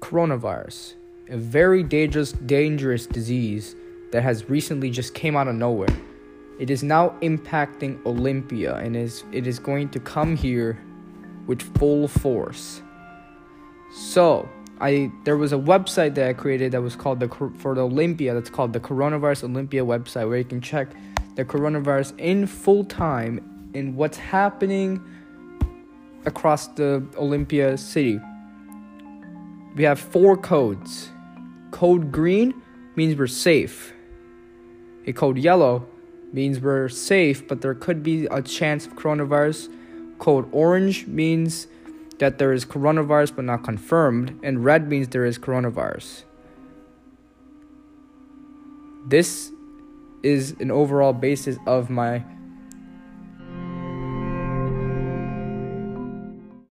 coronavirus, a very dangerous dangerous disease that has recently just came out of nowhere. It is now impacting Olympia and is it is going to come here with full force. So, I there was a website that I created that was called the for the Olympia that's called the Coronavirus Olympia website where you can check the coronavirus in full time in what's happening across the Olympia city. We have four codes. Code green means we're safe. A code yellow means we're safe, but there could be a chance of coronavirus. Code orange means that there is coronavirus but not confirmed, and red means there is coronavirus. This is an overall basis of my